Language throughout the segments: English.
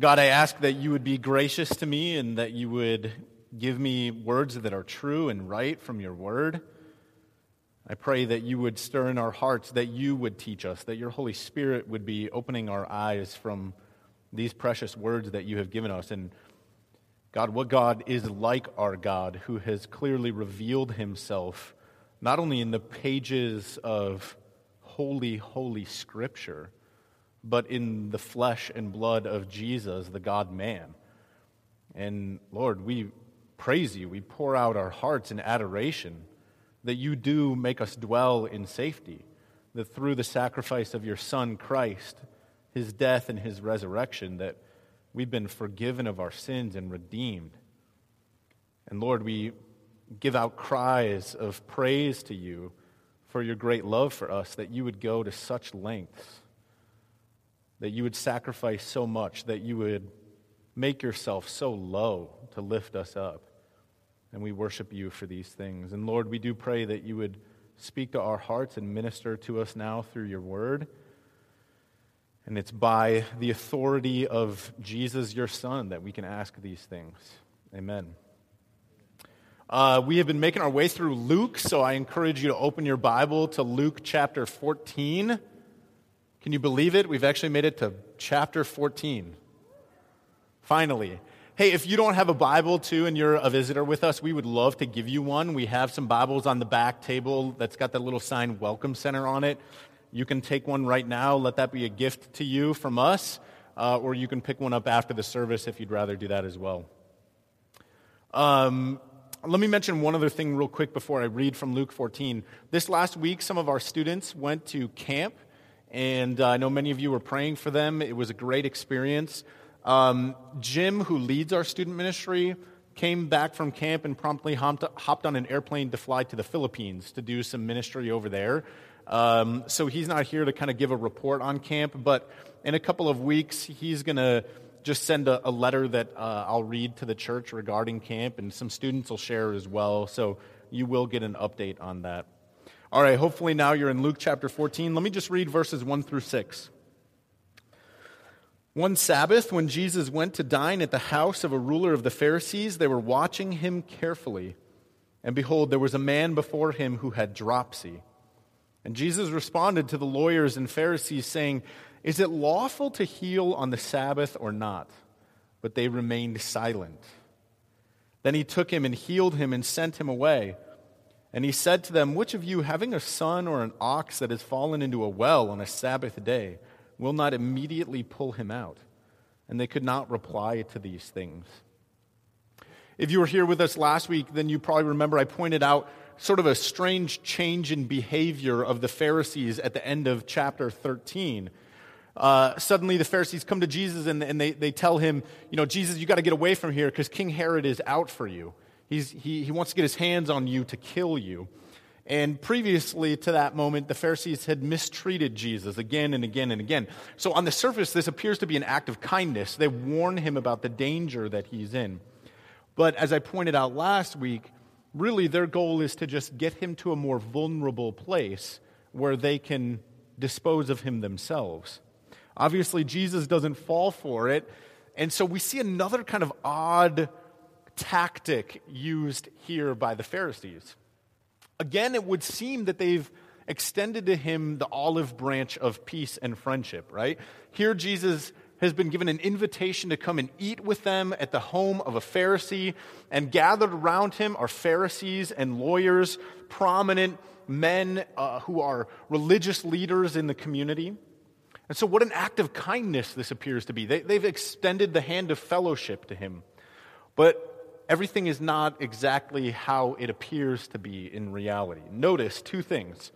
God, I ask that you would be gracious to me and that you would give me words that are true and right from your word. I pray that you would stir in our hearts, that you would teach us, that your Holy Spirit would be opening our eyes from these precious words that you have given us. And God, what God is like our God, who has clearly revealed himself not only in the pages of holy, holy scripture, but in the flesh and blood of Jesus, the God man. And Lord, we praise you. We pour out our hearts in adoration that you do make us dwell in safety, that through the sacrifice of your Son, Christ, his death and his resurrection, that we've been forgiven of our sins and redeemed. And Lord, we give out cries of praise to you for your great love for us, that you would go to such lengths, that you would sacrifice so much, that you would make yourself so low to lift us up. And we worship you for these things. And Lord, we do pray that you would speak to our hearts and minister to us now through your word. And it's by the authority of Jesus, your Son, that we can ask these things. Amen. Uh, we have been making our way through Luke, so I encourage you to open your Bible to Luke chapter 14. Can you believe it? We've actually made it to chapter 14. Finally. Hey, if you don't have a Bible too and you're a visitor with us, we would love to give you one. We have some Bibles on the back table that's got that little sign Welcome Center on it. You can take one right now, let that be a gift to you from us, uh, or you can pick one up after the service if you'd rather do that as well. Um, let me mention one other thing real quick before I read from Luke 14. This last week, some of our students went to camp, and uh, I know many of you were praying for them. It was a great experience. Um, Jim, who leads our student ministry, came back from camp and promptly hopped on an airplane to fly to the Philippines to do some ministry over there. Um, so he's not here to kind of give a report on camp, but in a couple of weeks, he's going to just send a, a letter that uh, I'll read to the church regarding camp, and some students will share as well. So you will get an update on that. All right, hopefully now you're in Luke chapter 14. Let me just read verses 1 through 6. One Sabbath, when Jesus went to dine at the house of a ruler of the Pharisees, they were watching him carefully. And behold, there was a man before him who had dropsy. And Jesus responded to the lawyers and Pharisees, saying, Is it lawful to heal on the Sabbath or not? But they remained silent. Then he took him and healed him and sent him away. And he said to them, Which of you, having a son or an ox that has fallen into a well on a Sabbath day, will not immediately pull him out. And they could not reply to these things. If you were here with us last week, then you probably remember I pointed out sort of a strange change in behavior of the Pharisees at the end of chapter 13. Uh, suddenly the Pharisees come to Jesus and, and they, they tell him, you know, Jesus, you got to get away from here because King Herod is out for you. He's, he, he wants to get his hands on you to kill you. And previously to that moment, the Pharisees had mistreated Jesus again and again and again. So, on the surface, this appears to be an act of kindness. They warn him about the danger that he's in. But as I pointed out last week, really their goal is to just get him to a more vulnerable place where they can dispose of him themselves. Obviously, Jesus doesn't fall for it. And so we see another kind of odd tactic used here by the Pharisees. Again, it would seem that they've extended to him the olive branch of peace and friendship, right? Here, Jesus has been given an invitation to come and eat with them at the home of a Pharisee, and gathered around him are Pharisees and lawyers, prominent men uh, who are religious leaders in the community. And so, what an act of kindness this appears to be. They, they've extended the hand of fellowship to him. But everything is not exactly how it appears to be in reality. Notice two things.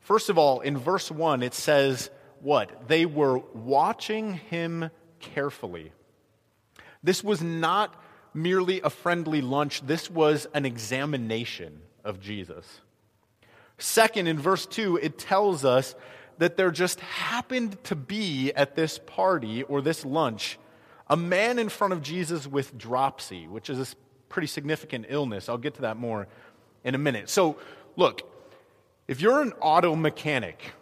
First of all, in verse 1, it says, What? They were watching him carefully. This was not merely a friendly lunch, this was an examination of Jesus. Second, in verse 2, it tells us that there just happened to be at this party or this lunch a man in front of Jesus with dropsy, which is pretty significant illness. I'll get to that more in a minute. So, look, if you're an auto mechanic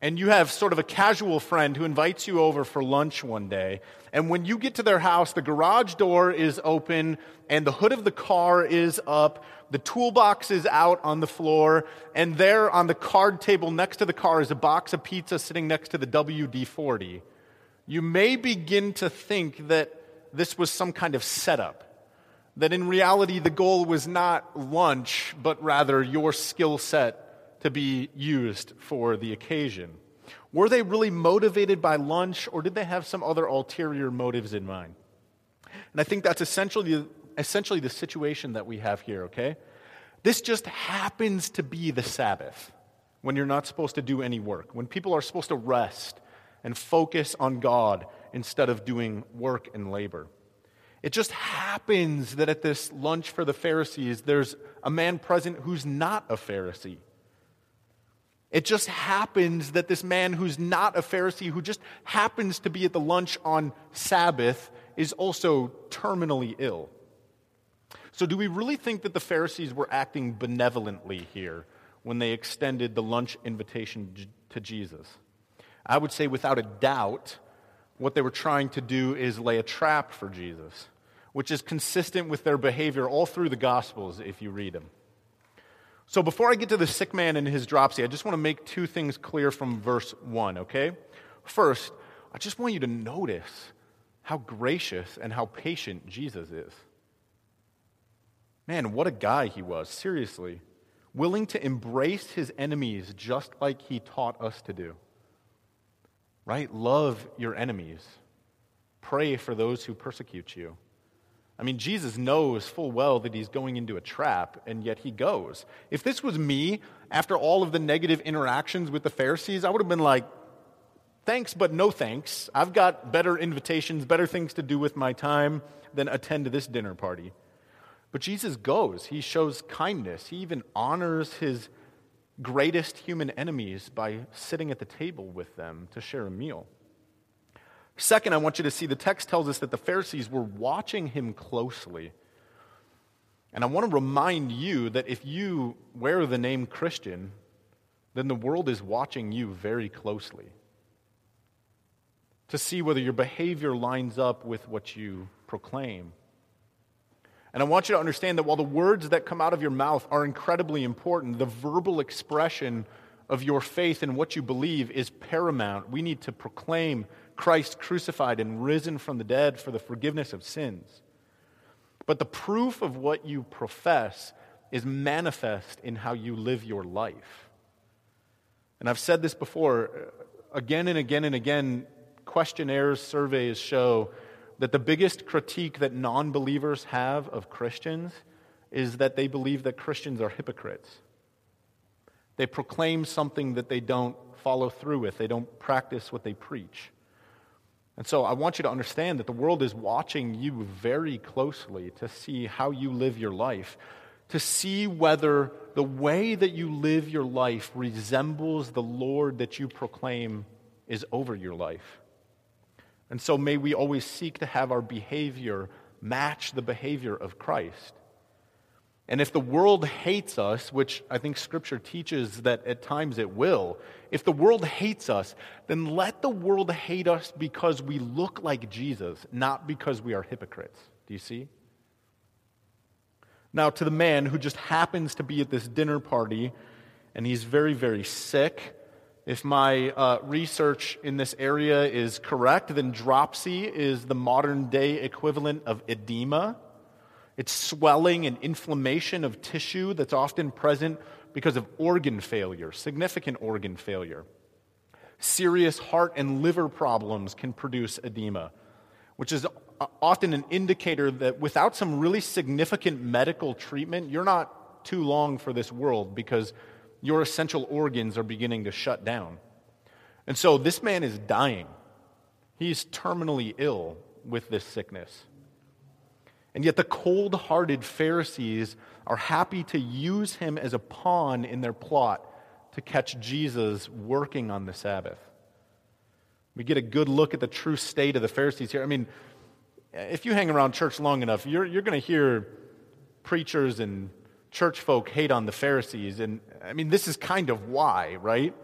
and you have sort of a casual friend who invites you over for lunch one day. And when you get to their house, the garage door is open and the hood of the car is up, the toolbox is out on the floor, and there on the card table next to the car is a box of pizza sitting next to the WD 40. You may begin to think that this was some kind of setup. That in reality, the goal was not lunch, but rather your skill set to be used for the occasion. Were they really motivated by lunch, or did they have some other ulterior motives in mind? And I think that's essentially, essentially the situation that we have here, okay? This just happens to be the Sabbath when you're not supposed to do any work, when people are supposed to rest and focus on God instead of doing work and labor. It just happens that at this lunch for the Pharisees, there's a man present who's not a Pharisee. It just happens that this man who's not a Pharisee, who just happens to be at the lunch on Sabbath, is also terminally ill. So, do we really think that the Pharisees were acting benevolently here when they extended the lunch invitation to Jesus? I would say, without a doubt, what they were trying to do is lay a trap for Jesus, which is consistent with their behavior all through the Gospels if you read them. So before I get to the sick man and his dropsy, I just want to make two things clear from verse 1, okay? First, I just want you to notice how gracious and how patient Jesus is. Man, what a guy he was, seriously. Willing to embrace his enemies just like he taught us to do. Right? Love your enemies. Pray for those who persecute you. I mean, Jesus knows full well that he's going into a trap, and yet he goes. If this was me, after all of the negative interactions with the Pharisees, I would have been like, thanks, but no thanks. I've got better invitations, better things to do with my time than attend this dinner party. But Jesus goes. He shows kindness. He even honors his greatest human enemies by sitting at the table with them to share a meal. Second, I want you to see the text tells us that the Pharisees were watching him closely. And I want to remind you that if you wear the name Christian, then the world is watching you very closely to see whether your behavior lines up with what you proclaim. And I want you to understand that while the words that come out of your mouth are incredibly important, the verbal expression of your faith and what you believe is paramount. We need to proclaim Christ crucified and risen from the dead for the forgiveness of sins. But the proof of what you profess is manifest in how you live your life. And I've said this before, uh, again and again and again, questionnaires, surveys show that the biggest critique that non believers have of Christians is that they believe that Christians are hypocrites. They proclaim something that they don't follow through with, they don't practice what they preach. And so I want you to understand that the world is watching you very closely to see how you live your life, to see whether the way that you live your life resembles the Lord that you proclaim is over your life. And so may we always seek to have our behavior match the behavior of Christ. And if the world hates us, which I think Scripture teaches that at times it will, if the world hates us, then let the world hate us because we look like Jesus, not because we are hypocrites. Do you see? Now, to the man who just happens to be at this dinner party and he's very, very sick, if my uh, research in this area is correct, then dropsy is the modern day equivalent of edema. It's swelling and inflammation of tissue that's often present because of organ failure, significant organ failure. Serious heart and liver problems can produce edema, which is often an indicator that without some really significant medical treatment, you're not too long for this world because your essential organs are beginning to shut down. And so this man is dying. He's terminally ill with this sickness. And yet the cold hearted Pharisees are happy to use him as a pawn in their plot to catch Jesus working on the Sabbath. We get a good look at the true state of the Pharisees here. I mean, if you hang around church long enough, you're, you're going to hear preachers and church folk hate on the Pharisees. And I mean, this is kind of why, right?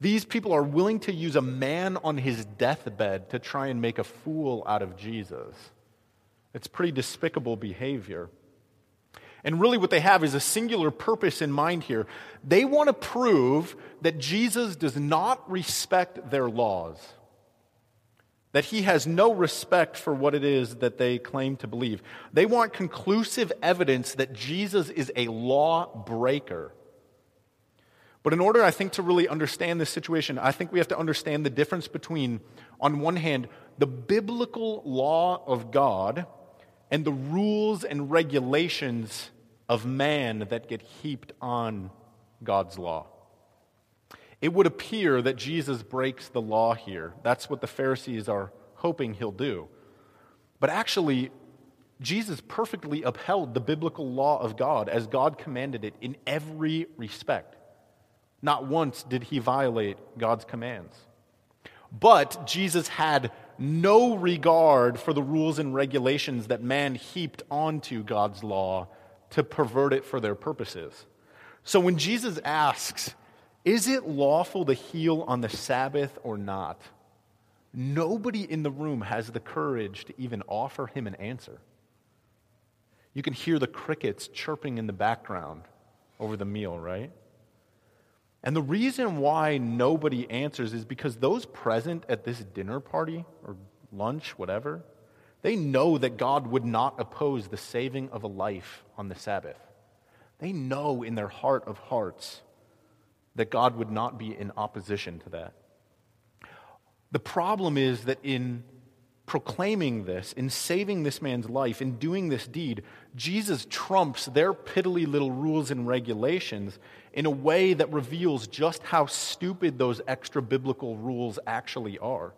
These people are willing to use a man on his deathbed to try and make a fool out of Jesus. It's pretty despicable behavior. And really, what they have is a singular purpose in mind here. They want to prove that Jesus does not respect their laws, that he has no respect for what it is that they claim to believe. They want conclusive evidence that Jesus is a law breaker. But in order, I think, to really understand this situation, I think we have to understand the difference between, on one hand, the biblical law of God and the rules and regulations of man that get heaped on God's law. It would appear that Jesus breaks the law here. That's what the Pharisees are hoping he'll do. But actually, Jesus perfectly upheld the biblical law of God as God commanded it in every respect. Not once did he violate God's commands. But Jesus had no regard for the rules and regulations that man heaped onto God's law to pervert it for their purposes. So when Jesus asks, Is it lawful to heal on the Sabbath or not? Nobody in the room has the courage to even offer him an answer. You can hear the crickets chirping in the background over the meal, right? And the reason why nobody answers is because those present at this dinner party or lunch, whatever, they know that God would not oppose the saving of a life on the Sabbath. They know in their heart of hearts that God would not be in opposition to that. The problem is that in proclaiming this, in saving this man's life, in doing this deed, Jesus trumps their piddly little rules and regulations in a way that reveals just how stupid those extra biblical rules actually are.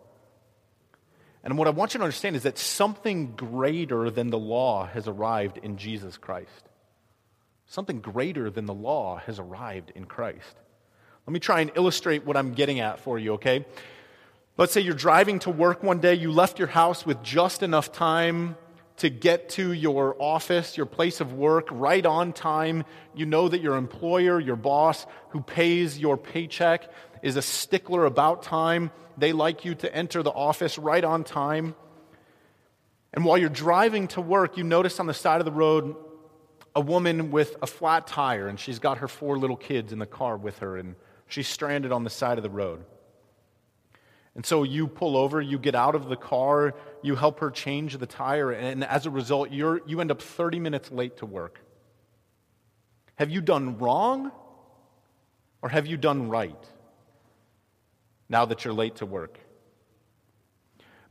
And what I want you to understand is that something greater than the law has arrived in Jesus Christ. Something greater than the law has arrived in Christ. Let me try and illustrate what I'm getting at for you, okay? Let's say you're driving to work one day, you left your house with just enough time to get to your office, your place of work, right on time. You know that your employer, your boss, who pays your paycheck, is a stickler about time. They like you to enter the office right on time. And while you're driving to work, you notice on the side of the road a woman with a flat tire, and she's got her four little kids in the car with her, and she's stranded on the side of the road. And so you pull over, you get out of the car, you help her change the tire, and as a result, you're, you end up 30 minutes late to work. Have you done wrong or have you done right now that you're late to work?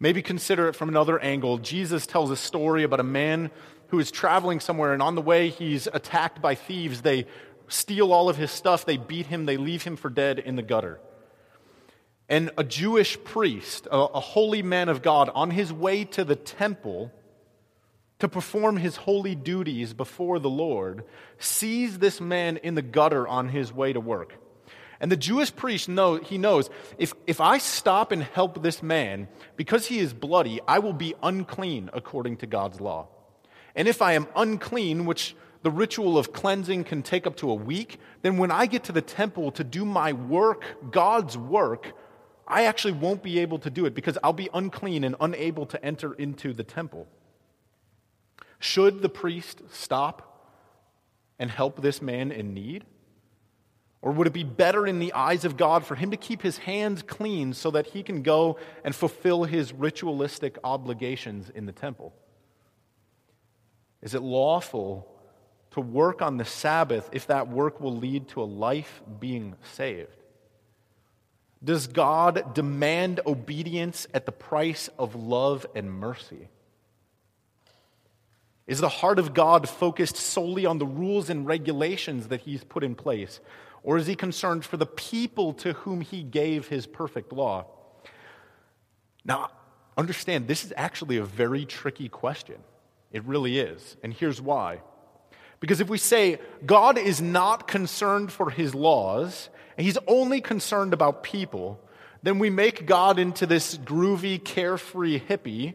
Maybe consider it from another angle. Jesus tells a story about a man who is traveling somewhere, and on the way, he's attacked by thieves. They steal all of his stuff, they beat him, they leave him for dead in the gutter. And a Jewish priest, a, a holy man of God, on his way to the temple to perform his holy duties before the Lord, sees this man in the gutter on his way to work. And the Jewish priest know he knows if, if I stop and help this man because he is bloody, I will be unclean according to God's law. And if I am unclean, which the ritual of cleansing can take up to a week, then when I get to the temple to do my work, God's work, I actually won't be able to do it because I'll be unclean and unable to enter into the temple. Should the priest stop and help this man in need? Or would it be better in the eyes of God for him to keep his hands clean so that he can go and fulfill his ritualistic obligations in the temple? Is it lawful to work on the Sabbath if that work will lead to a life being saved? Does God demand obedience at the price of love and mercy? Is the heart of God focused solely on the rules and regulations that He's put in place? Or is He concerned for the people to whom He gave His perfect law? Now, understand, this is actually a very tricky question. It really is. And here's why. Because if we say God is not concerned for His laws, and he's only concerned about people, then we make God into this groovy, carefree hippie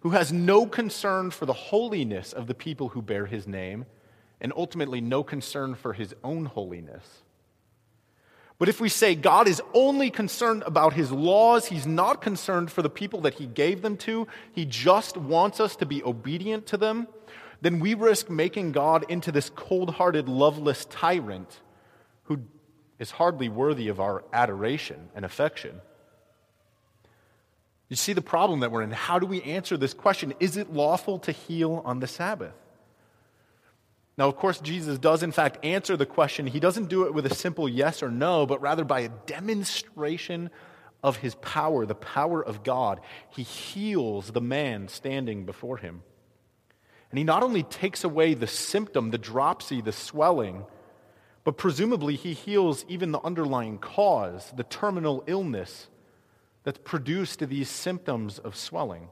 who has no concern for the holiness of the people who bear his name, and ultimately no concern for his own holiness. But if we say God is only concerned about his laws, he's not concerned for the people that he gave them to, he just wants us to be obedient to them, then we risk making God into this cold hearted, loveless tyrant is hardly worthy of our adoration and affection. You see the problem that we're in. How do we answer this question? Is it lawful to heal on the Sabbath? Now, of course, Jesus does, in fact, answer the question. He doesn't do it with a simple yes or no, but rather by a demonstration of his power, the power of God. He heals the man standing before him. And he not only takes away the symptom, the dropsy, the swelling, but presumably he heals even the underlying cause, the terminal illness that's produced these symptoms of swelling.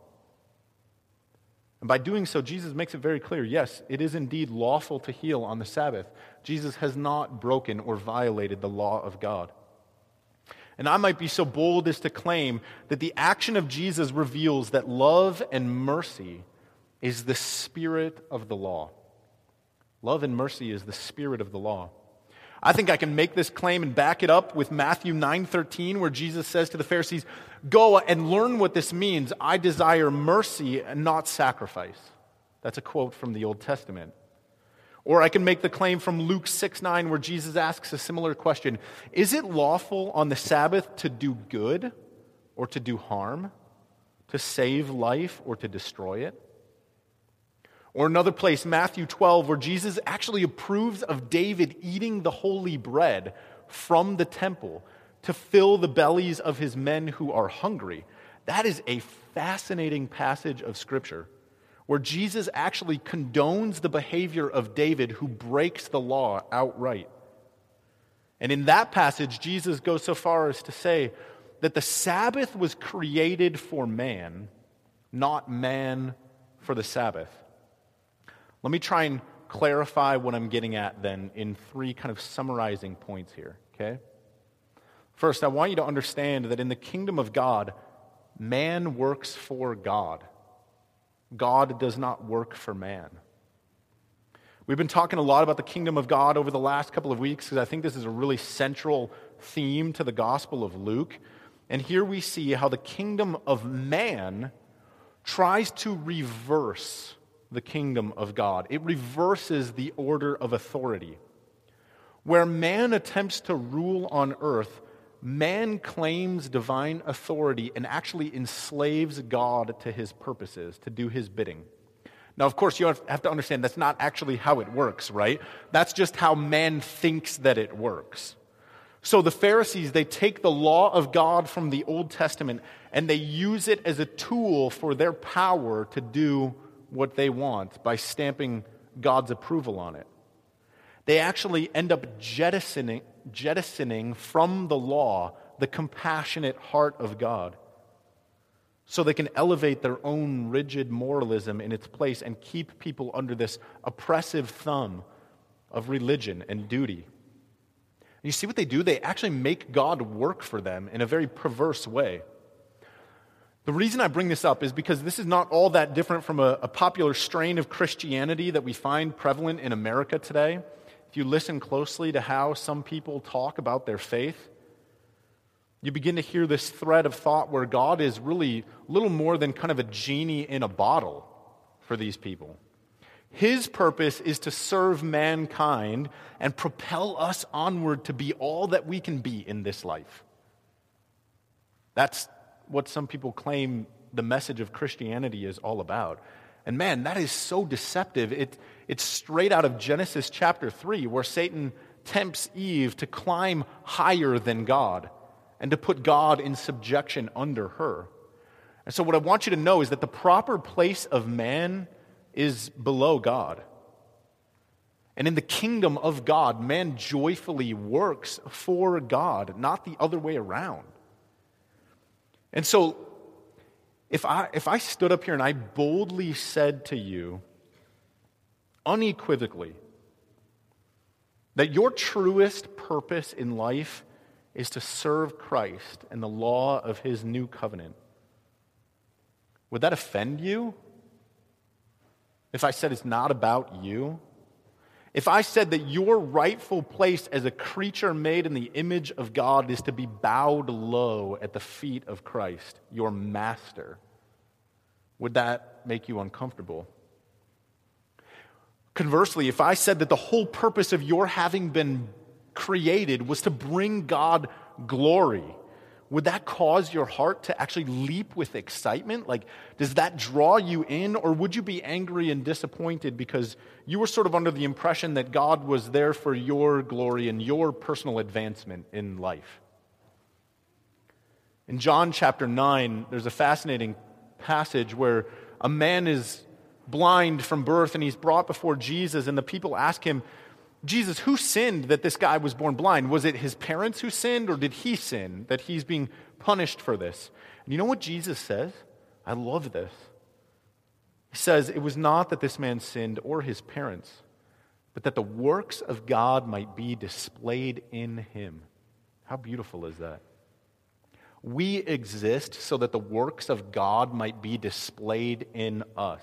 And by doing so, Jesus makes it very clear yes, it is indeed lawful to heal on the Sabbath. Jesus has not broken or violated the law of God. And I might be so bold as to claim that the action of Jesus reveals that love and mercy is the spirit of the law. Love and mercy is the spirit of the law. I think I can make this claim and back it up with Matthew 9:13 where Jesus says to the Pharisees, "Go and learn what this means. I desire mercy and not sacrifice." That's a quote from the Old Testament. Or I can make the claim from Luke 6 9, where Jesus asks a similar question Is it lawful on the Sabbath to do good or to do harm, to save life or to destroy it? Or another place, Matthew 12, where Jesus actually approves of David eating the holy bread from the temple to fill the bellies of his men who are hungry. That is a fascinating passage of Scripture where Jesus actually condones the behavior of David who breaks the law outright. And in that passage, Jesus goes so far as to say that the Sabbath was created for man, not man for the Sabbath. Let me try and clarify what I'm getting at then in three kind of summarizing points here, okay? First, I want you to understand that in the kingdom of God, man works for God. God does not work for man. We've been talking a lot about the kingdom of God over the last couple of weeks because I think this is a really central theme to the Gospel of Luke. And here we see how the kingdom of man tries to reverse the kingdom of God. It reverses the order of authority. Where man attempts to rule on earth, man claims divine authority and actually enslaves God to his purposes, to do his bidding. Now, of course, you have to understand that's not actually how it works, right? That's just how man thinks that it works. So the Pharisees, they take the law of God from the Old Testament and they use it as a tool for their power to do what they want by stamping God's approval on it. They actually end up jettisoning, jettisoning from the law the compassionate heart of God so they can elevate their own rigid moralism in its place and keep people under this oppressive thumb of religion and duty. You see what they do? They actually make God work for them in a very perverse way. The reason I bring this up is because this is not all that different from a, a, popular strain of Christianity that we find prevalent in America today. If you listen closely to how some people talk about their faith, you begin to hear this thread of thought where God is really little more than kind of a genie in a bottle for these people. His purpose is to serve mankind and propel us onward to be all that we can be in this life. That's what some people claim the message of Christianity is all about. And man, that is so deceptive. It, it's straight out of Genesis chapter 3, where Satan tempts Eve to climb higher than God and to put God in subjection under her. And so, what I want you to know is that the proper place of man is below God. And in the kingdom of God, man joyfully works for God, not the other way around. And so, if I, if I stood up here and I boldly said to you, unequivocally, that your truest purpose in life is to serve Christ and the law of his new covenant, would that offend you? If I said it's not about you? If I said that your rightful place as a creature made in the image of God is to be bowed low at the feet of Christ, your master, would that make you uncomfortable? Conversely, if I said that the whole purpose of your having been created was to bring God glory, would that cause your heart to actually leap with excitement? Like, does that draw you in, or would you be angry and disappointed because you were sort of under the impression that God was there for your glory and your personal advancement in life? In John chapter 9, there's a fascinating passage where a man is blind from birth and he's brought before Jesus, and the people ask him, Jesus, who sinned that this guy was born blind? Was it his parents who sinned, or did he sin that he's being punished for this? And you know what Jesus says? I love this. He says, It was not that this man sinned or his parents, but that the works of God might be displayed in him. How beautiful is that? We exist so that the works of God might be displayed in us.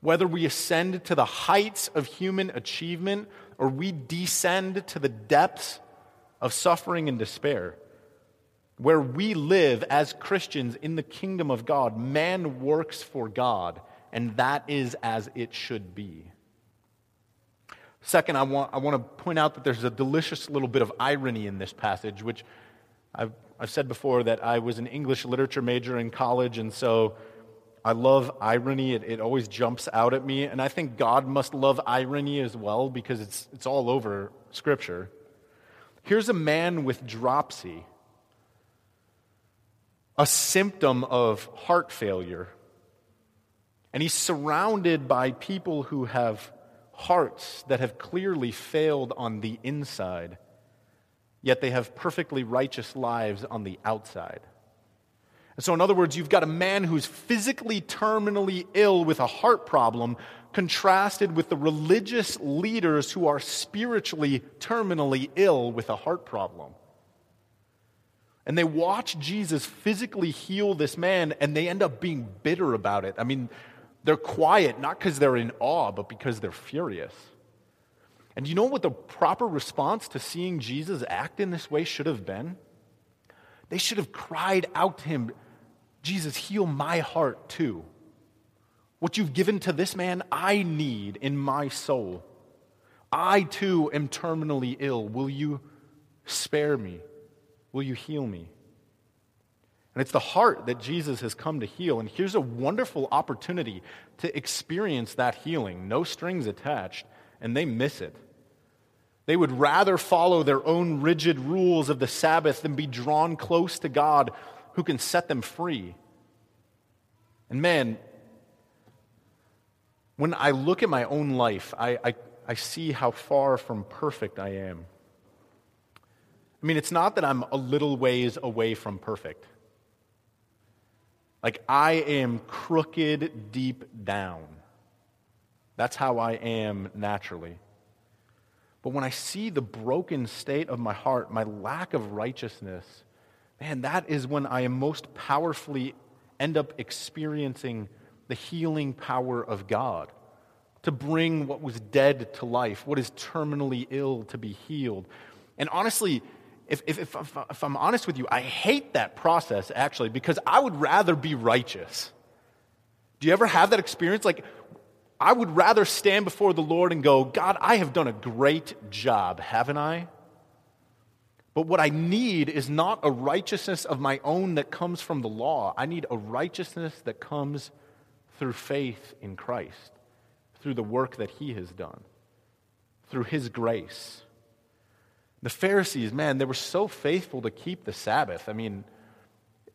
Whether we ascend to the heights of human achievement or we descend to the depths of suffering and despair, where we live as Christians in the kingdom of God, man works for God, and that is as it should be. Second, I want, I want to point out that there's a delicious little bit of irony in this passage, which I've, I've said before that I was an English literature major in college, and so I love irony. It, it always jumps out at me. And I think God must love irony as well because it's, it's all over Scripture. Here's a man with dropsy, a symptom of heart failure. And he's surrounded by people who have hearts that have clearly failed on the inside, yet they have perfectly righteous lives on the outside. And so, in other words, you've got a man who's physically terminally ill with a heart problem, contrasted with the religious leaders who are spiritually terminally ill with a heart problem. And they watch Jesus physically heal this man, and they end up being bitter about it. I mean, they're quiet, not because they're in awe, but because they're furious. And you know what the proper response to seeing Jesus act in this way should have been? They should have cried out to him, Jesus, heal my heart too. What you've given to this man, I need in my soul. I too am terminally ill. Will you spare me? Will you heal me? And it's the heart that Jesus has come to heal. And here's a wonderful opportunity to experience that healing, no strings attached, and they miss it. They would rather follow their own rigid rules of the Sabbath than be drawn close to God who can set them free. And man, when I look at my own life, I, I, I see how far from perfect I am. I mean, it's not that I'm a little ways away from perfect. Like, I am crooked deep down. That's how I am naturally. But when I see the broken state of my heart, my lack of righteousness, man, that is when I am most powerfully end up experiencing the healing power of God to bring what was dead to life, what is terminally ill to be healed. And honestly, if, if, if, if, I'm honest with you, I hate that process actually because I would rather be righteous. Do you ever have that experience? Like, I would rather stand before the Lord and go, God, I have done a great job, haven't I? But what I need is not a righteousness of my own that comes from the law. I need a righteousness that comes through faith in Christ, through the work that He has done, through His grace. The Pharisees, man, they were so faithful to keep the Sabbath. I mean,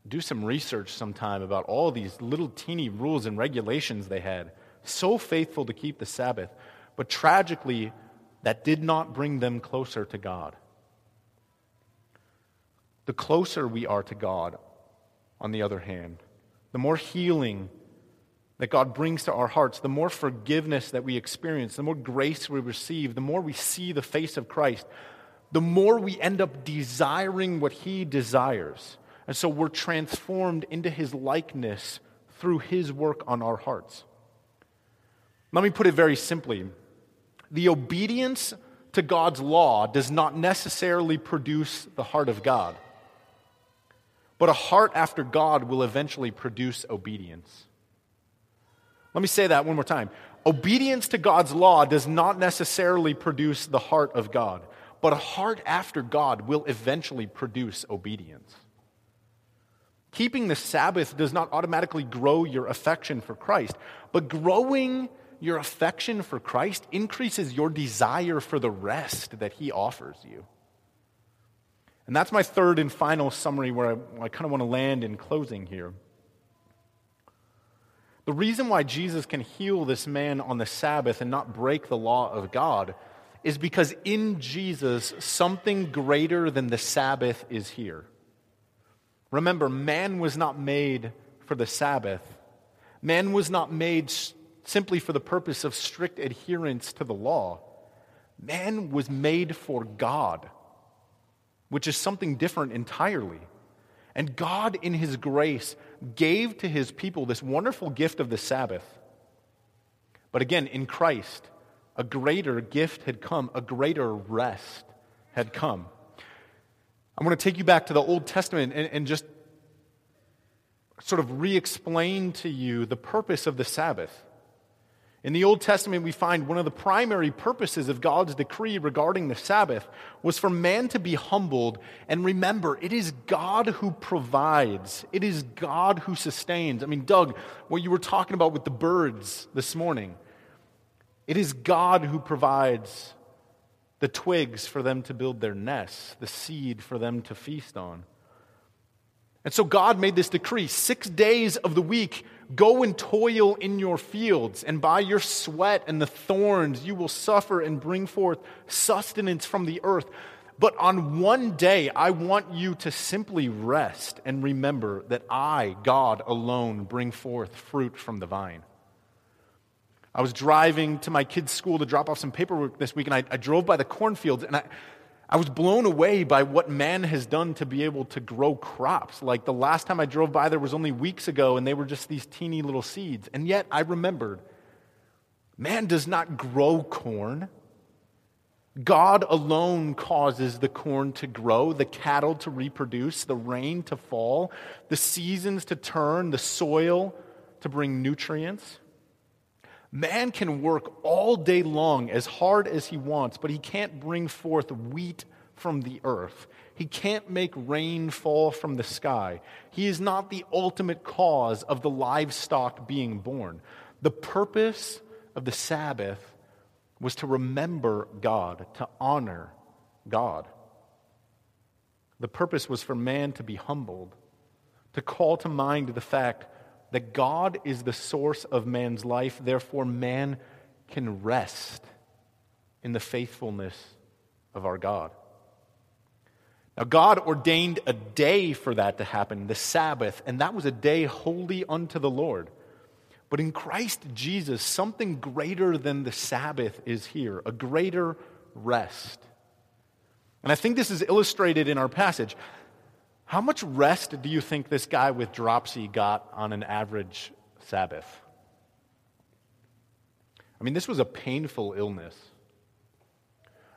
do some research sometime about all these little teeny rules and regulations they had. So faithful to keep the Sabbath. But tragically, that did not bring them closer to God. The closer we are to God, on the other hand, the more healing that God brings to our hearts, the more forgiveness that we experience, the more grace we receive, the more we see the face of Christ, the more we end up desiring what He desires. And so we're transformed into His likeness through His work on our hearts. Let me put it very simply The obedience to God's law does not necessarily produce the heart of God. But a heart after God will eventually produce obedience. Let me say that one more time. Obedience to God's law does not necessarily produce the heart of God, but a heart after God will eventually produce obedience. Keeping the Sabbath does not automatically grow your affection for Christ, but growing your affection for Christ increases your desire for the rest that He offers you. And that's my third and final summary where I, I kind of want to land in closing here. The reason why Jesus can heal this man on the Sabbath and not break the law of God is because in Jesus, something greater than the Sabbath is here. Remember, man was not made for the Sabbath, man was not made simply for the purpose of strict adherence to the law. Man was made for God, which is something different entirely. And God, in His grace, gave to His people this wonderful gift of the Sabbath. But again, in Christ, a greater gift had come, a greater rest had come. I want to take you back to the Old Testament and, and just sort of re explain to you the purpose of the Sabbath. In the Old Testament, we find one of the primary purposes of God's decree regarding the Sabbath was for man to be humbled and remember it is God who provides, it is God who sustains. I mean, Doug, what you were talking about with the birds this morning, it is God who provides the twigs for them to build their nests, the seed for them to feast on. And so God made this decree six days of the week go and toil in your fields, and by your sweat and the thorns you will suffer and bring forth sustenance from the earth. But on one day, I want you to simply rest and remember that I, God alone, bring forth fruit from the vine. I was driving to my kids' school to drop off some paperwork this week, and I, I drove by the cornfields, and I, I was blown away by what man has done to be able to grow crops. Like the last time I drove by there was only weeks ago, and they were just these teeny little seeds. And yet I remembered man does not grow corn. God alone causes the corn to grow, the cattle to reproduce, the rain to fall, the seasons to turn, the soil to bring nutrients. Man can work all day long as hard as he wants, but he can't bring forth wheat from the earth. He can't make rain fall from the sky. He is not the ultimate cause of the livestock being born. The purpose of the Sabbath was to remember God, to honor God. The purpose was for man to be humbled, to call to mind the fact that God is the source of man's life, therefore, man can rest in the faithfulness of our God. Now, God ordained a day for that to happen, the Sabbath, and that was a day holy unto the Lord. But in Christ Jesus, something greater than the Sabbath is here, a greater rest. And I think this is illustrated in our passage. How much rest do you think this guy with dropsy got on an average Sabbath? I mean, this was a painful illness.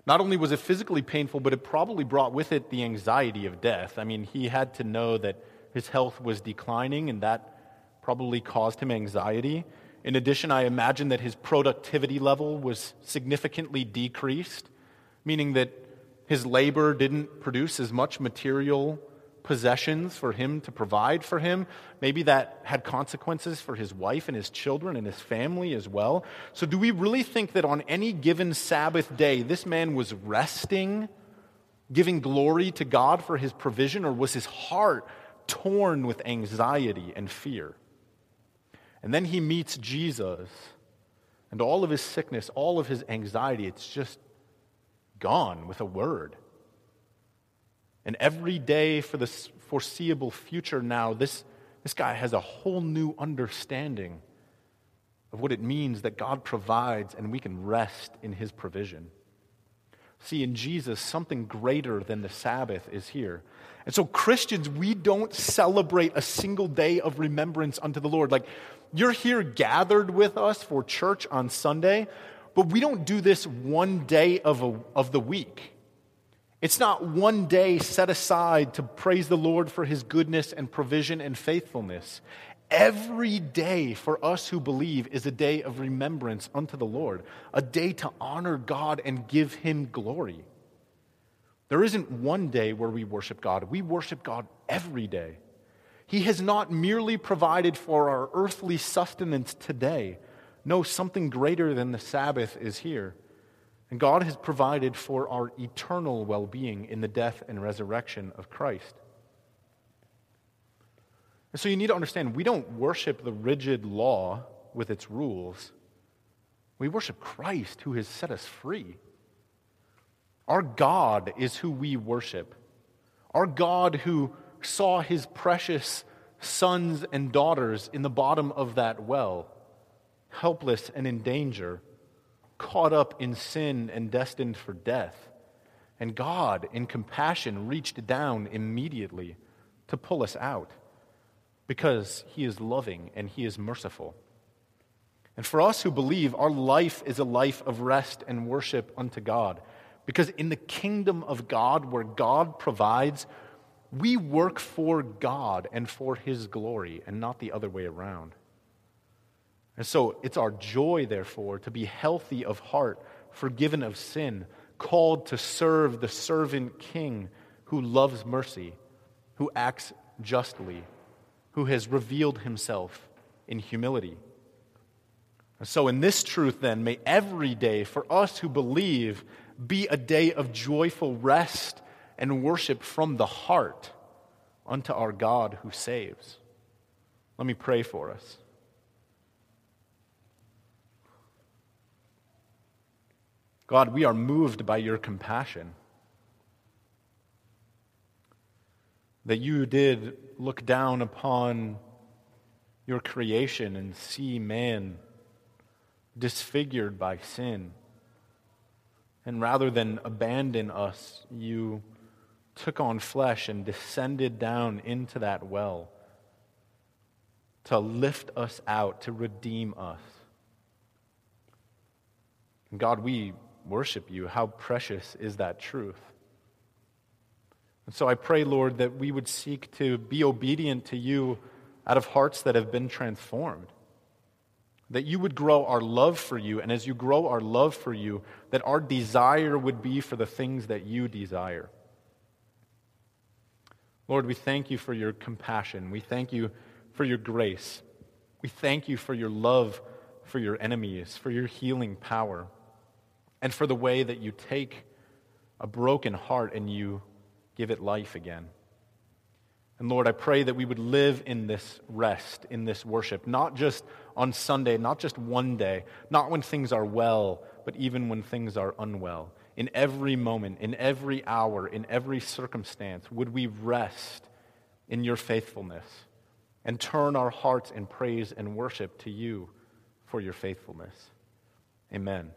Not only was it physically painful, but it probably brought with it the anxiety of death. I mean, he had to know that his health was declining, and that probably caused him anxiety. In addition, I imagine that his productivity level was significantly decreased, meaning that his labor didn't produce as much material possessions for him to provide for him. Maybe that had consequences for his wife and his children and his family as well. So, do we really think that on any given Sabbath day, this man was resting, giving glory to God for his provision, or was his heart torn with anxiety and fear? And then he meets Jesus, and all of his sickness, all of his anxiety, it's just gone with a word. And every day for the foreseeable future now, this, this guy has a whole new understanding of what it means that God provides and we can rest in his provision. See, in Jesus, something greater than the Sabbath is here. And so, Christians, we don't celebrate a single day of remembrance unto the Lord. Like, you're here gathered with us for church on Sunday, But we don't do this one day of, a, of the week. It's not one day set aside to praise the Lord for his goodness and provision and faithfulness. Every day for us who believe is a day of remembrance unto the Lord, a day to honor God and give him glory. There isn't one day where we worship God, we worship God every day. He has not merely provided for our earthly sustenance today. No, something greater than the Sabbath is here. And God has provided for our eternal well being in the death and resurrection of Christ. And so you need to understand we don't worship the rigid law with its rules, we worship Christ who has set us free. Our God is who we worship. Our God who saw his precious sons and daughters in the bottom of that well, helpless and in danger, caught up in sin and destined for death. And God, in compassion, reached down immediately to pull us out because he is loving and he is merciful. And for us who believe, our life is a life of rest and worship unto God. Because in the kingdom of God, where God provides, we work for God and for His glory and not the other way around. And so it's our joy, therefore, to be healthy of heart, forgiven of sin, called to serve the servant king who loves mercy, who acts justly, who has revealed himself in humility. And so, in this truth, then, may every day for us who believe be a day of joyful rest and worship from the heart unto our God who saves. Let me pray for us. God, we are moved by your compassion. That you did look down upon your creation and see man disfigured by sin. And rather than abandon us, you took on flesh and descended down into that well to lift us out, to redeem us. God, we worship you. How precious is that truth? And so I pray, Lord, that we would seek to be obedient to you out of hearts that have been transformed that you would grow our love for you, and as you grow our love for you, that our desire would be for the things that you desire. Lord, we thank you for your compassion. We thank you for your grace. We thank you for your love for your enemies, for your healing power, and for the way that you take a broken heart and you give it life again. And Lord, I pray that we would live in this rest, in this worship, not just on Sunday, not just one day, not when things are well, but even when things are unwell. In every moment, in every hour, in every circumstance, would we rest in your faithfulness and turn our hearts in praise and worship to you for your faithfulness. Amen.